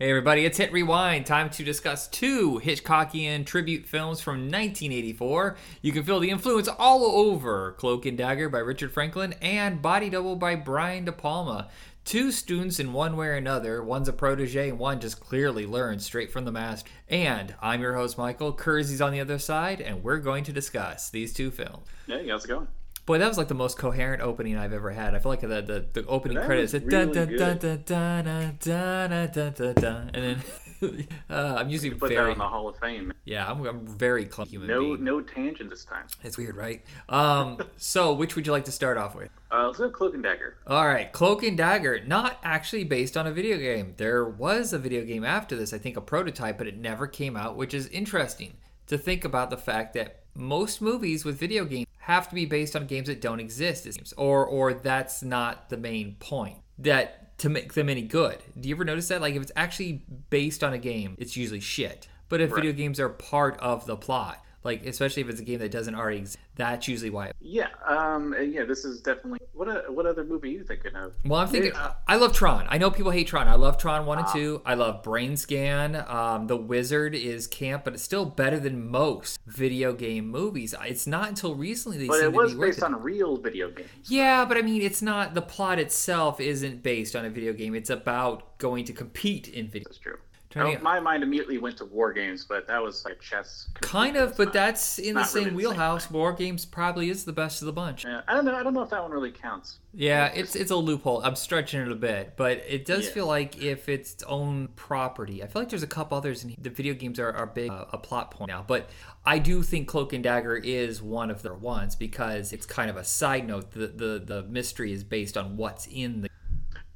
Hey everybody, it's Hit Rewind. Time to discuss two Hitchcockian tribute films from 1984. You can feel the influence all over Cloak and Dagger by Richard Franklin and Body Double by Brian De Palma. Two students in one way or another, one's a protege and one just clearly learns straight from the master. And I'm your host Michael, Kersey's on the other side, and we're going to discuss these two films. Hey, how's it going? Boy, that was like the most coherent opening I've ever had. I feel like the the, the opening That credits, dun, really dun, dun, dun, dun, dun, dun, dun, dun, dun, and then uh, I'm usually Put very that on the Hall of Fame. yeah, I'm, I'm very clumsy human No, being. no tangent this time. It's weird, right? Um, so which would you like to start off with? Uh, let's go Cloak and Dagger. All right, Cloak and Dagger, not actually based on a video game. There was a video game after this, I think a prototype, but it never came out, which is interesting to think about the fact that most movies with video games have to be based on games that don't exist, or or that's not the main point. That to make them any good. Do you ever notice that? Like if it's actually based on a game, it's usually shit. But if Right. video games are part of the plot, like especially if it's a game that doesn't already exist, that's usually why. Yeah, um, and yeah, this is definitely what. A, what other movie are you thinking of? Well, I'm thinking. Yeah. I love Tron. I know people hate Tron. I love Tron one and Ah. two. I love Brain Scan. Um, the Wizard is camp, but it's still better than most video game movies. It's not until recently they But it was to be worth based it. on real video games. Yeah, but I mean, it's not. The plot itself isn't based on a video game. It's about going to compete in video. That's true. Trying Oh, to- my mind immediately went to war games, but that was like chess. Kind of, but that's in the same really the same wheelhouse. War games probably is the best of the bunch. Yeah, I don't know. I don't know if that one really counts. Yeah, it's it's a loophole. I'm stretching it a bit, but it does Yeah. feel like if it's its own property. I feel like there's a couple others, and the video games are, are big uh, a plot point now. But I do think Cloak and Dagger is one of their ones because it's kind of a side note. The the the mystery is based on what's in the.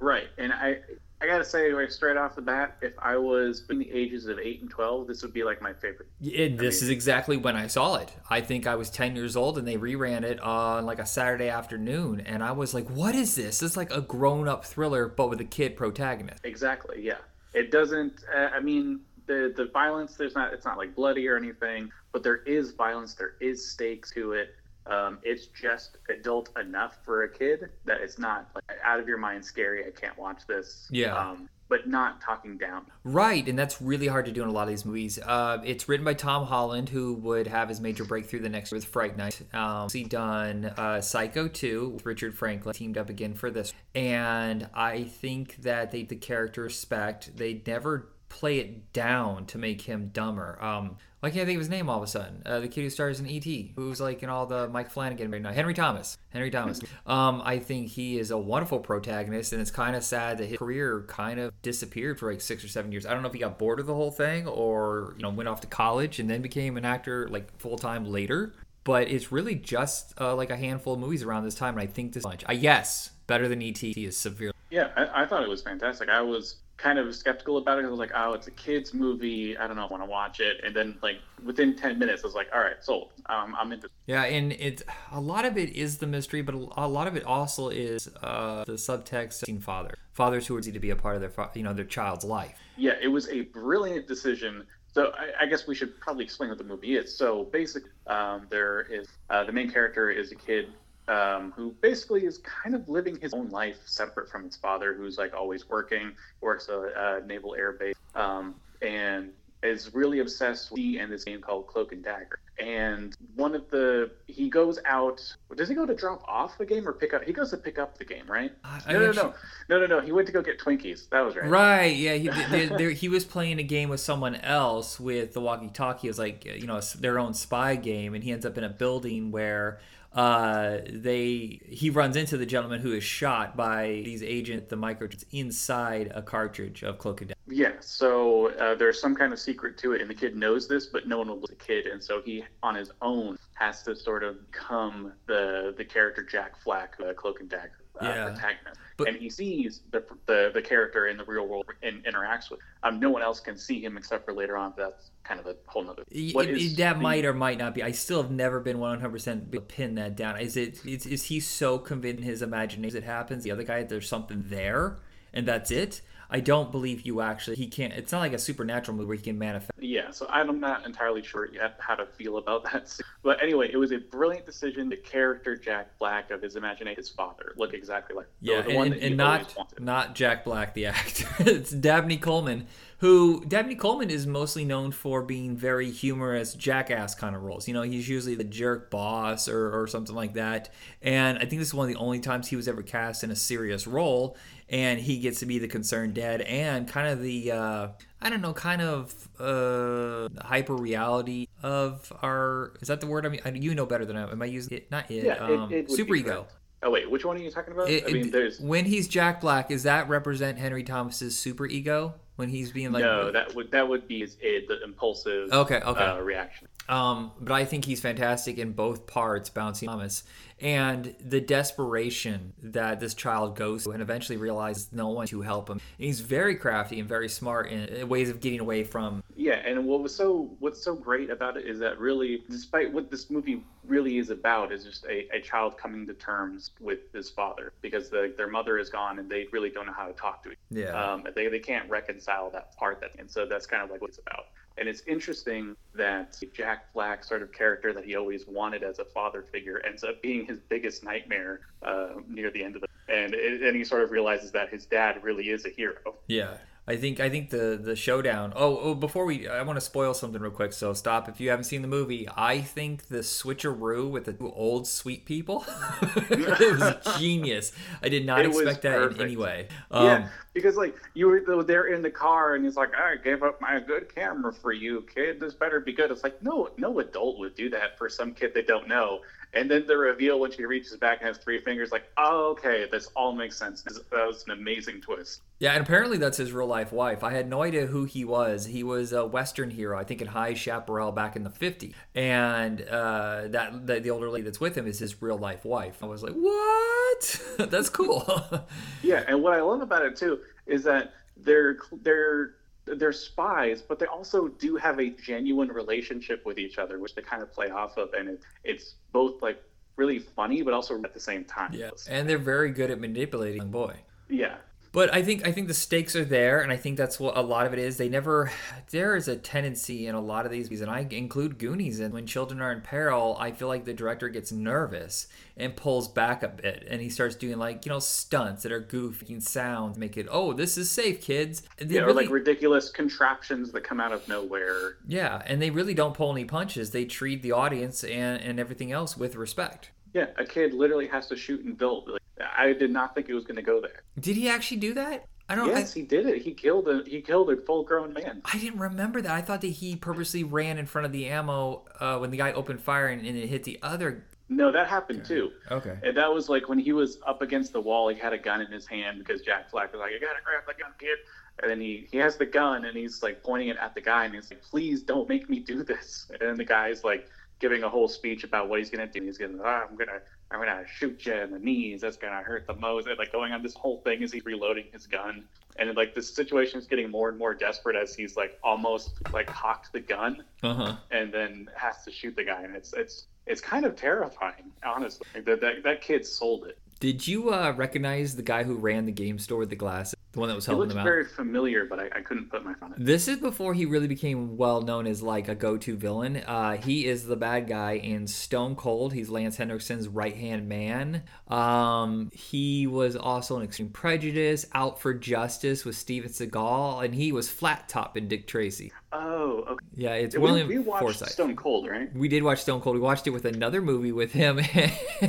Right, and I. I gotta say, right straight off the bat, if I was between the ages of eight and twelve, this would be like my favorite. And this is exactly when I saw it. I think I was 10 years old, and they reran it on like a Saturday afternoon, and I was like, "What is this? It's like a grown-up thriller, but with a kid protagonist." Exactly. Yeah. It doesn't. Uh, I mean, the the violence. There's not. It's not like bloody or anything, but there is violence. There is stakes to it. Um, it's just adult enough for a kid that it's not like out of your mind scary. I can't watch this. Yeah. Um, but not talking down. Right, and that's really hard to do in a lot of these movies. Uh, it's written by Tom Holland, who would have his major breakthrough the next year with Fright Night. Um, he done uh, Psycho 2 with Richard Franklin, teamed up again for this. And I think that they the character respect. They never play it down to make him dumber. Um, why can't I think of his name all of a sudden? Uh, the kid who stars in E.T., who's like in all the Mike Flanagan right now. Henry Thomas. Henry Thomas. Um, I think he is a wonderful protagonist, and it's kind of sad that his career kind of disappeared for like six or seven years. I don't know if he got bored of the whole thing or you know went off to college and then became an actor like full time later. But it's really just uh, like a handful of movies around this time, and I think this bunch. Uh, yes, better than E.T. is severe. Yeah, I, I thought it was fantastic. I was kind of skeptical about it. I was like, oh, it's a kids movie. I don't know. I want to watch it. And then like within ten minutes, I was like, all right, sold. Um, I'm into. Yeah, and it's a lot of it is the mystery, but a lot of it also is uh, the subtext of father, fathers who are easy to be a part of their you know their child's life. Yeah, it was a brilliant decision. So I, I guess we should probably explain what the movie is. So basically, um, there is uh, the main character is a kid um, who basically is kind of living his own life separate from his father, who's like always working, works at a naval air base, um, and is really obsessed with and this game called Cloak and Dagger. And one of the he goes out. Does he go to drop off the game or pick up? He goes to pick up the game, right? I No, no, actually- no, no, no, no. He went to go get Twinkies. That was right. Right, yeah, he, he was playing a game with someone else with the walkie-talkie. It was like you know their own spy game, and he ends up in a building where uh, they he runs into the gentleman who is shot by these agents, the microchips inside a cartridge of Cloak and Dagger. Yeah, so uh, there's some kind of secret to it, and the kid knows this, but no one will believe the kid, and so he, on his own, has to sort of become the the character Jack Flack, the Cloak and Dagger uh, Yeah. protagonist, But- and he sees the, the the character in the real world and interacts with. Um, no one else can see him except for later on. That's kind of a whole nother. What it- is that the- might or might not be. I still have never been 100% pin that down. Is it is, is he so convinced in his imagination that it happens? The other guy, there's something there, and that's it. I don't believe you actually. He can't. It's not like a supernatural movie where he can manifest. Yeah, so I'm not entirely sure yet how to feel about that. But anyway, it was a brilliant decision. The character Jack Black of his imagination, his father, look exactly like the- Yeah, the and, one and, and not not Jack Black, the actor. it's Dabney Coleman, who Dabney Coleman is mostly known for being very humorous jackass kind of roles. You know, he's usually the jerk boss or, or something like that. And I think this is one of the only times he was ever cast in a serious role. And he gets to be the concerned dad and kind of the, uh, I don't know, kind of uh, hyper reality of our. Is that the word? I mean, you know better than I. Am I using it? Not it. Yeah, um, it, it super ego. Oh wait, which one are you talking about? It- I mean, there's when he's Jack Black, does that represent Henry Thomas's super ego when he's being like? no, that would that would be his id, the impulsive Okay, okay. Uh, reaction. Um, but I think he's fantastic in both parts, Bouncy Thomas, and the desperation that this child goes through, and eventually realizes no one to help him. And he's very crafty and very smart in ways of getting away from. Yeah, and what was so what's so great about it is that really, despite what this movie really is about, is just a, a child coming to terms with his father because the, their mother is gone and they really don't know how to talk to each. Yeah. Um, they they can't reconcile that part that, and so that's kind of like what it's about. And it's interesting that Jack Black sort of character that he always wanted as a father figure ends up being his biggest nightmare uh, near the end of the. And it, and he sort of realizes that his dad really is a hero. Yeah. I think I think the the showdown. Oh, oh before we, I want to spoil something real quick. So stop if you haven't seen the movie. I think the switcheroo with the two old sweet people, it was genius. I did not It expect that in any way. Um, yeah, because like you were there in the car, and he's like, "I gave up my good camera for you, kid. This better be good." It's like no, no adult would do that for some kid they don't know. And then the reveal when she reaches back and has three fingers, like, oh, okay, this all makes sense. That was an amazing twist. Yeah, and apparently that's his real life wife. I had no idea who he was. He was a Western hero, I think, in High Chaparral back in the '50s, and uh, that the, the older lady that's with him is his real life wife. I was like, what? that's cool. Yeah, and what I love about it too is that they're they're they're spies, but they also do have a genuine relationship with each other, which they kind of play off of, and it, it's both like really funny, but also at the same time. yeah, and they're very good at manipulating boy. yeah. But I think I think the stakes are there, and I think that's what a lot of it is. They never there is a tendency in a lot of these movies, and I include Goonies. And when children are in peril, I feel like the director gets nervous and pulls back a bit, and he starts doing like you know stunts that are goofy and sounds, make it oh this is safe, kids. And they Yeah, or like ridiculous contraptions that come out of nowhere. yeah, and they really don't pull any punches. They treat the audience and and everything else with respect. Yeah, a kid literally has to shoot and build. Like, I did not think it was going to go there. Did he actually do that? I don't. Know. Yes, he did it. He killed a he killed a full grown man. I, I didn't remember that. I thought that he purposely ran in front of the ammo uh, when the guy opened fire and, and it hit the other. No, that happened too. Okay. And that was like when he was up against the wall. He had a gun in his hand because Jack Black was like, "You gotta grab the gun, kid." And then he he has the gun and he's like pointing it at the guy and he's like, "Please don't make me do this." And then the guy's like giving a whole speech about what he's gonna do. He's gonna, ah, "I'm gonna." I'm gonna shoot you in the knees. That's gonna hurt the most. And like going on this whole thing as he's reloading his gun, and like the situation is getting more and more desperate as he's like almost like cocked the gun, Uh huh. and then has to shoot the guy, and it's it's it's kind of terrifying, honestly. That, that that kid sold it. Did you uh, recognize the guy who ran the game store with the glasses? The one that was It helping looks them out? very familiar, but I, I couldn't put my phone. This is before he really became well known as like a go-to villain. Uh, he is the bad guy in Stone Cold. He's Lance Henriksen's right-hand man. Um, he was also in Extreme Prejudice, Out for Justice with Steven Seagal, and he was Flat Top in Dick Tracy. Oh, okay. Yeah, it's We, William we watched Forsythe. Stone Cold, right? We did watch Stone Cold. We watched it with another movie with him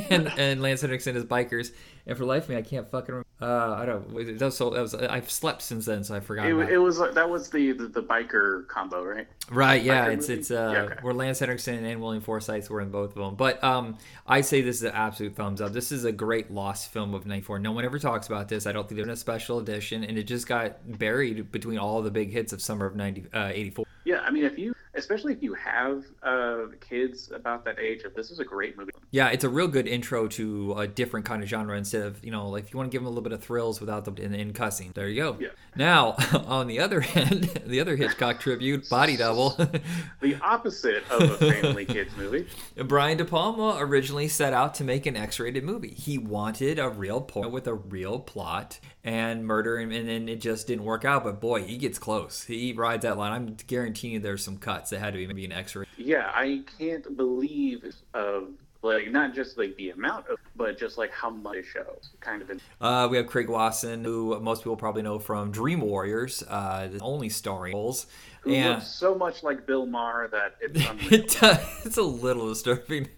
and, and Lance Henriksen as bikers. And for life of me, I can't fucking remember. Uh, I don't. That was so. That was. I've slept since then, so I forgot. It, it was that was the, the the biker combo, right? Right, yeah, Biker it's movie? it's uh Yeah, okay. where Lance Henriksen and William Forsythe were in both of them. But um I say this is an absolute thumbs up. This is a great lost film of 94. No one ever talks about this. I don't think they're in a special edition and it just got buried between all the big hits of summer of 90 uh, 84 before yeah, I mean, if you, especially if you have uh, kids about that age, if this is a great movie. Yeah, it's a real good intro to a different kind of genre instead of, you know, like if you want to give them a little bit of thrills without the in, in cussing. There you go. Yeah. Now, on the other hand, the other Hitchcock tribute, Body Double. The opposite of a family kids movie. Brian De Palma originally set out to make an X-rated movie. He wanted a real porn with a real plot and murder, and, and then it just didn't work out. But boy, he gets close. He rides that line. I'm guaranteeing you there's some cuts that had to be maybe an X-rated. Yeah, I can't believe uh, like not just like the amount of, but just like how much it shows, kind of. In- Uh, we have Craig Wasson, who most people probably know from Dream Warriors, uh, the only starring roles. who And looks so much like Bill Maher that it's it does, it's a little disturbing.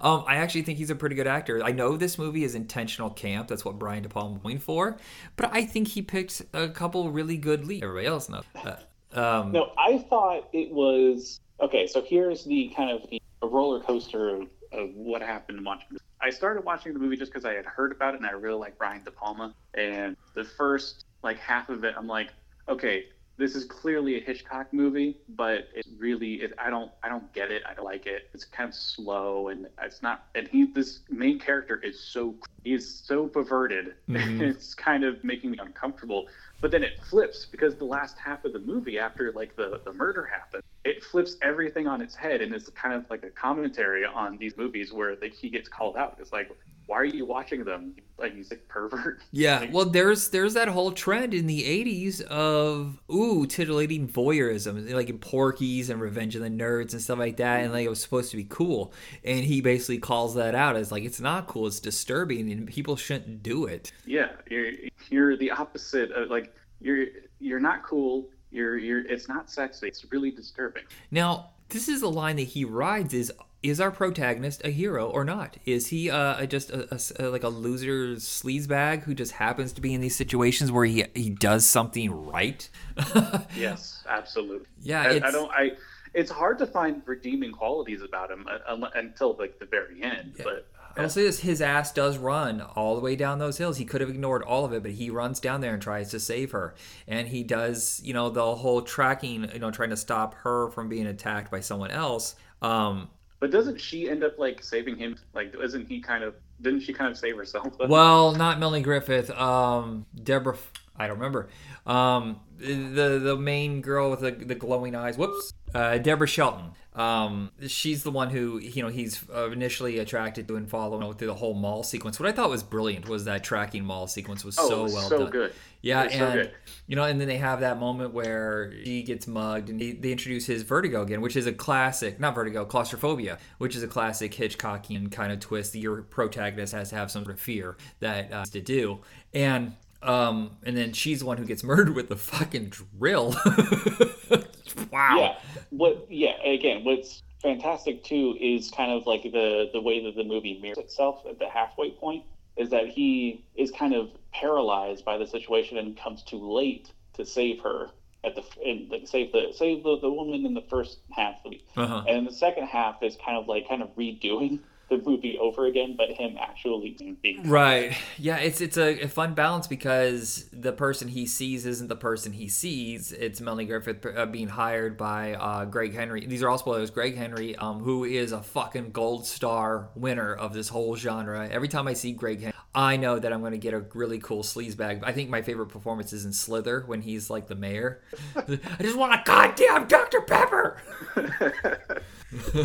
um, I actually think he's a pretty good actor. I know this movie is intentional camp. That's what Brian De Palma went for, but I think he picked a couple really good leads. Everybody else knows. Uh, um, No, I thought it was okay. So here's the kind of the roller coaster of of what happened watching this. I started watching the movie just because I had heard about it and I really like Brian De Palma. And the first like half of it, I'm like, okay, this is clearly a Hitchcock movie, but it really, it, I don't, I don't get it. I don't like it. It's kind of slow and it's not. And he, this main character is so, he's so perverted. Mhm. it's kind of making me uncomfortable. But then it flips because the last half of the movie, after like the the murder happens, it flips everything on its head and it's kind of like a commentary on these movies where like, he gets called out. It's like, why are you watching them? Like a pervert. Yeah, Like, well, there's there's that whole trend in the '80s of ooh titillating voyeurism, like in Porky's and Revenge of the Nerds and stuff like that, and like it was supposed to be cool, and he basically calls that out as like it's not cool, it's disturbing, and people shouldn't do it. yeah, you're you're the opposite of like you're you're not cool. You're you're it's not sexy. It's really disturbing. Now, this is a line that he rides: is is our protagonist a hero or not? Is he uh, just a, a- a- like a loser sleazebag who just happens to be in these situations where he he does something right? Yes, absolutely. Yeah, I, I don't. I. It's hard to find redeeming qualities about him uh, until like the very end. But I will say this: his ass does run all the way down those hills. He could have ignored all of it, but he runs down there and tries to save her. And he does, you know, the whole tracking, you know, trying to stop her from being attacked by someone else. Um, but doesn't she end up like saving him? Like, isn't he kind of? Didn't she kind of save herself? well, not Melanie Griffith. Um, Deborah. I don't remember. Um, the the main girl with the, the glowing eyes. Whoops. Uh, Deborah Shelton. Um, she's the one who you know he's initially attracted to and following through the whole mall sequence. What I thought was brilliant was that tracking mall sequence was oh, so was well so done. good. Yeah, so and good. you know, and then they have that moment where he gets mugged, and they, they introduce his vertigo again, which is a classic, not vertigo, claustrophobia, which is a classic Hitchcockian kind of twist. Your protagonist has to have some sort of fear that uh, to do, and um, and then she's the one who gets murdered with the fucking drill. wow. Yeah. What? Yeah. Again, what's fantastic too is kind of like the the way that the movie mirrors itself at the halfway point is that he is kind of paralyzed by the situation and comes too late to save her at the and like, save the save the, the woman in the first half of the Uh-huh. and the second half is kind of like kind of redoing the movie over again, but him actually being Right. Yeah, it's it's a, a fun balance because the person he sees isn't the person he sees. It's Melanie Griffith uh, being hired by uh, Greg Henry. These are all spoilers. Greg Henry, um, who is a fucking gold star winner of this whole genre. Every time I see Greg Henry, I know that I'm going to get a really cool sleaze bag. I think my favorite performance is in Slither when he's like the mayor. I just want a goddamn Dr. Pepper.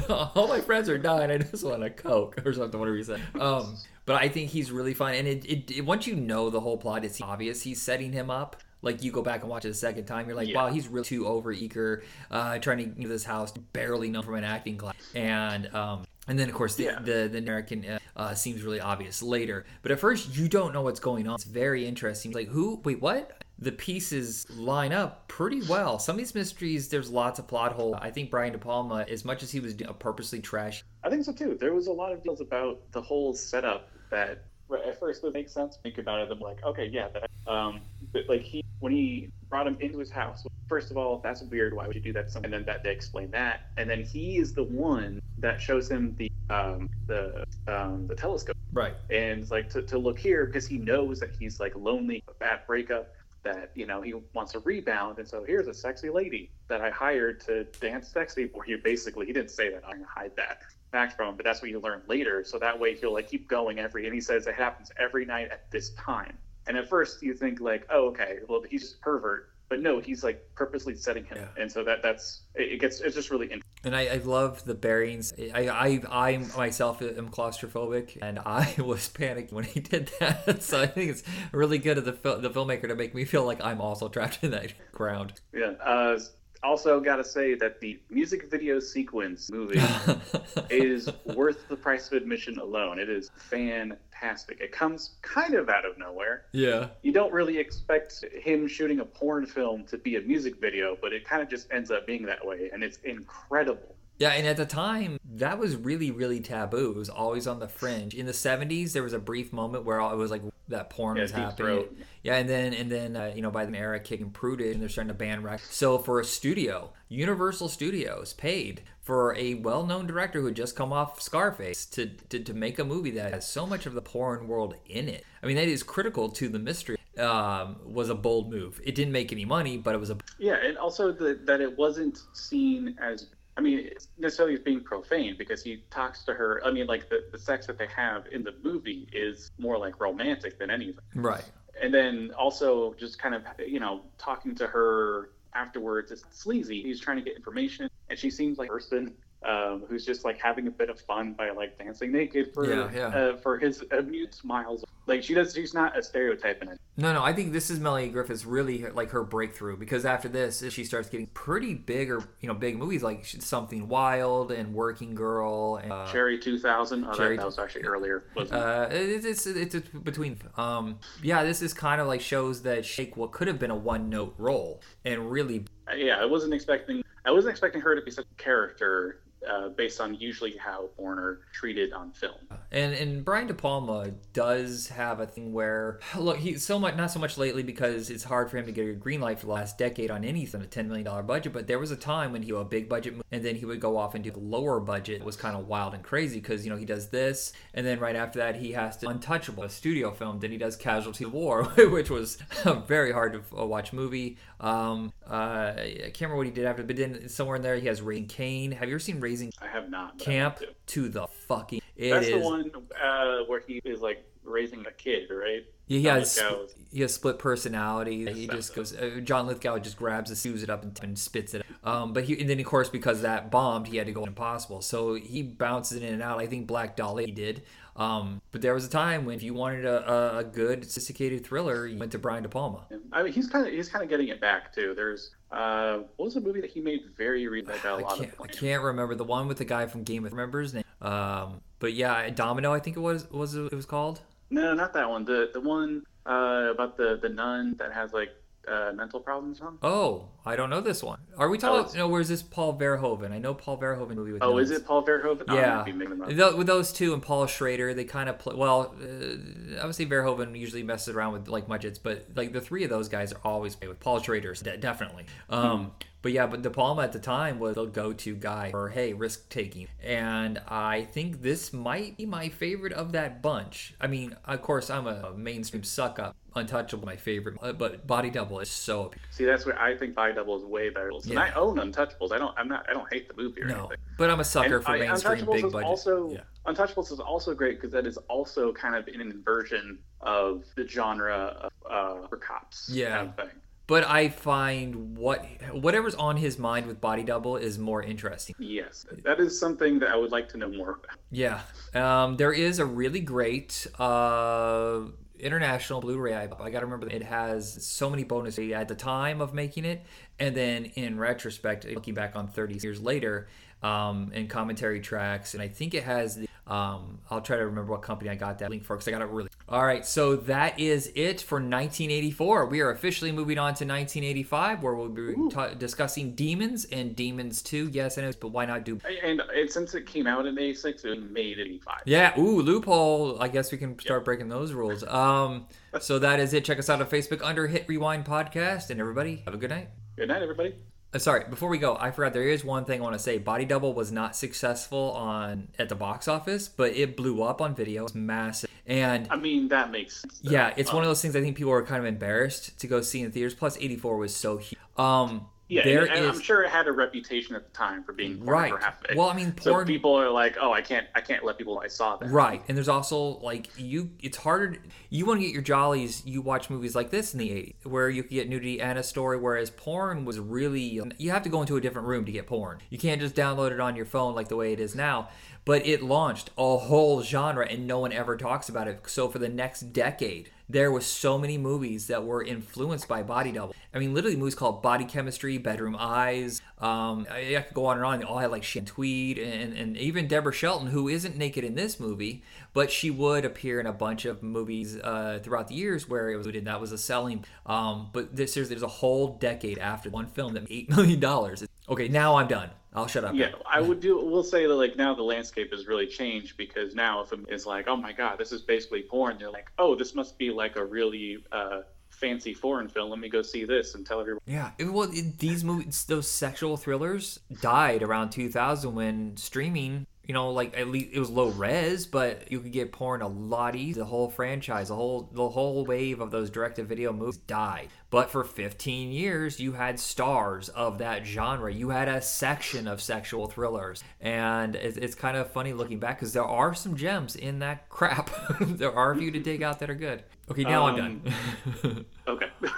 All my friends are dying. I just want a Coke or something, whatever you said. Um, but I think he's really fun. And it, it, it once you know the whole plot, it's obvious he's setting him up. Like you go back and watch it a second time, you're like, Yeah. wow, he's really too over eager, uh, trying to get into this house, barely known from an acting class, and um, and then of course the Yeah. the, the American uh, uh, seems really obvious later. But at first, you don't know what's going on. It's very interesting. Like who? Wait, what? The pieces line up pretty well. Some of these mysteries, there's lots of plot holes. I think Brian De Palma, as much as he was purposely trash, I think so too. There was a lot of deals about the whole setup that at first it makes sense. Think about it. I'm like, okay, yeah, that, um, but like he when he brought him into his house. first of all, that's weird. Why would you do that? to? And then that they explain that, and then he is the one that shows him the um, the um, the telescope, right? and it's like to, to look here because he knows that he's like lonely, a bad breakup, that you know he wants a rebound, and so here's a sexy lady that I hired to dance sexy for you. Basically, he didn't say that. I'm gonna hide that fact from him, but that's what you learn later. So that way he'll like keep going every, and he says it happens every night at this time. And at first you think like, oh okay, well he's just a pervert, but no, he's like purposely setting him, Yeah. and so that that's it it gets it's just really interesting. And I, I love the bearings. I, I I myself am claustrophobic, and I was panicking when he did that. So I think it's really good of the fil- the filmmaker to make me feel like I'm also trapped in that ground. Yeah, uh, Also, got to say that the music video sequence movie is worth the price of admission alone. It is fantastic. It comes kind of out of nowhere. yeah. You don't really expect him shooting a porn film to be a music video, but it kind of just ends up being that way, and it's incredible. Yeah, and at the time, that was really, really taboo. It was always on the fringe. In the '70s, there was a brief moment where it was like that porn Yeah, was happening. Throat. Yeah, and then and then uh, you know by the era kicking Prudish, and they're starting to ban rec. So for a studio, Universal Studios paid for a well-known director who had just come off Scarface to, to to make a movie that has so much of the porn world in it. I mean, that is critical to the mystery. Um, was a bold move. It didn't make any money, but it was a Yeah, and also the, that it wasn't seen as, I mean, it's necessarily as being profane because he talks to her. I mean, like the, the sex that they have in the movie is more like romantic than anything. right. And then also just kind of, you know, talking to her afterwards is sleazy. He's trying to get information, and she seems like a person um, who's just like having a bit of fun by like dancing naked for Yeah, yeah. Uh, for his amused smiles. Like she does, she's not a stereotype in it. No, no, I think this is Melanie Griffith's really her- like her breakthrough because after this, she starts getting pretty big or you know big movies like Something Wild and Working Girl. And, uh, Cherry 2000. Oh, Cherry- that, that was actually earlier. Wasn't it? uh, it's, it's it's it's between. Um, yeah, this is kind of like shows that Shake what could have been a one note role and really yeah, I wasn't expecting. I wasn't expecting her to be such a character uh, based on usually how porn are treated on film. And and Brian De Palma does have a thing where look he's so much not so much lately because it's hard for him to get a green light for the last decade on anything a ten million dollar budget. But there was a time when he a big budget and then he would go off and do a lower budget. It was kind of wild and crazy because you know he does this, and then right after that he has to Untouchable, a studio film. Then he does Casualty of War, which was a very hard to uh, watch movie. Um, uh, I can't remember what he did after, but then somewhere in there he has Raising Cain. Have you ever seen Raising I have not. but Camp? want to. To the fucking it That's is- the one uh, where he is like raising a kid, right? Yeah, he John has Lithgow is- he has split personality. He just goes. Uh, John Lithgow just grabs it, sews it up, and, and spits it. Um, but he and then of course because that bombed, he had to go impossible. So he bounces in and out. I think Black Dahlia did. Um, but there was a time when if you wanted a, a, a good sophisticated thriller, you went to Brian De Palma. I mean, he's kind of he's kind of getting it back too. There's uh, what was a movie that he made very recently that got a I lot can't, I can't remember the one with the guy from Game of remember his name. Um, but yeah, Domino, I think it was was it was called. No, not that one. The the one uh, about the the nun that has like uh, mental problems. On. Oh, I don't know this one. Are we Oh, talking? it's- no, where's this Paul Verhoeven? I know Paul Verhoeven movie with. Oh, is it Paul Verhoeven? Oh, Yeah, might be making them up. Tho- with those two and Paul Schrader, they kind of play. Well, uh, obviously Verhoeven usually messes around with like budgets, but like the three of those guys are always with Paul Schrader, de- definitely. Um, But yeah, but De Palma at the time was the go-to guy for hey risk taking, and I think this might be my favorite of that bunch. I mean, of course, I'm a mainstream suck up. Untouchable, my favorite, uh, but Body Double is so See, that's where I think Body Double is way better. And Yeah. I own Untouchables. I don't. I'm not. I don't hate the movie or no. anything. But I'm a sucker And for I- mainstream big budget. Also, Yeah. Untouchables is also great because that is also kind of an inversion of the genre of uh, for cops. Yeah. Kind of thing. But I find what whatever's on his mind with Body Double is more interesting. Yes, that is something that I would like to know more about. Yeah. Um, there is a really great uh, international Blu-ray. I, I got to remember it has so many bonuses at the time of making it, and then in retrospect, looking back on 30 years later, um, and commentary tracks, and I think it has. The, um, I'll try to remember what company I got that link for because I got it really. All right, so that is it for 1984. We are officially moving on to 1985, where we'll be ta- discussing Demons and Demons 2. Yes, I know, but why not do And, and since it came out in '86, it was made in '85. Yeah, ooh, loophole. I guess we can start breaking those rules. Um, so that is it. Check us out on Facebook under Hit Rewind Podcast, and everybody have a good night. Good night, everybody. Uh, sorry, before we go, I forgot there is one thing I want to say. Body Double was not successful on at the box office, but it blew up on video. It's massive, and I mean, that makes sense. though. yeah, it's one of those things I think people are kind of embarrassed to go see in theaters. Plus, eighty four was so huge. Um, Yeah, there and, and is- I'm sure it had a reputation at the time for being right. pornographic. Well, I mean, so porn. people are like, "Oh, I can't, I can't let people know I saw that." Right, and there's also like you. It's harder. You want to get your jollies. You watch movies like this in the '80s, where you could get nudity and a story. Whereas porn was really you have to go into a different room to get porn. You can't just download it on your phone like the way it is now. But it launched a whole genre, and no one ever talks about it. So for the next decade, there was so many movies that were influenced by body double. I mean, literally movies called Body Chemistry, Bedroom Eyes. Um, I, I could go on and on. They all had like Shan Tweed and, and even Deborah Shelton, who isn't naked in this movie, but she would appear in a bunch of movies uh, throughout the years where it was that was a selling. Um, but this there's, there's a whole decade after one film that made eight million dollars. Okay, now I'm done. I'll shut up. Yeah, I would do. We'll say that like now the landscape has really changed because now if it's like, oh my god, this is basically porn, they're like, oh, this must be like a really uh, fancy foreign film. Let me go see this and tell everyone. Yeah, it, well, it, these movies, those sexual thrillers, died around 2000 when streaming you know, like at least it was low res, but you could get porn a lot easier. The whole franchise, the whole the whole wave of those direct to video movies died. But for 15 years, you had stars of that genre. You had a section of sexual thrillers, and it's, it's kind of funny looking back because there are some gems in that crap. there are a few to dig out that are good. Okay, now um, I'm done. okay.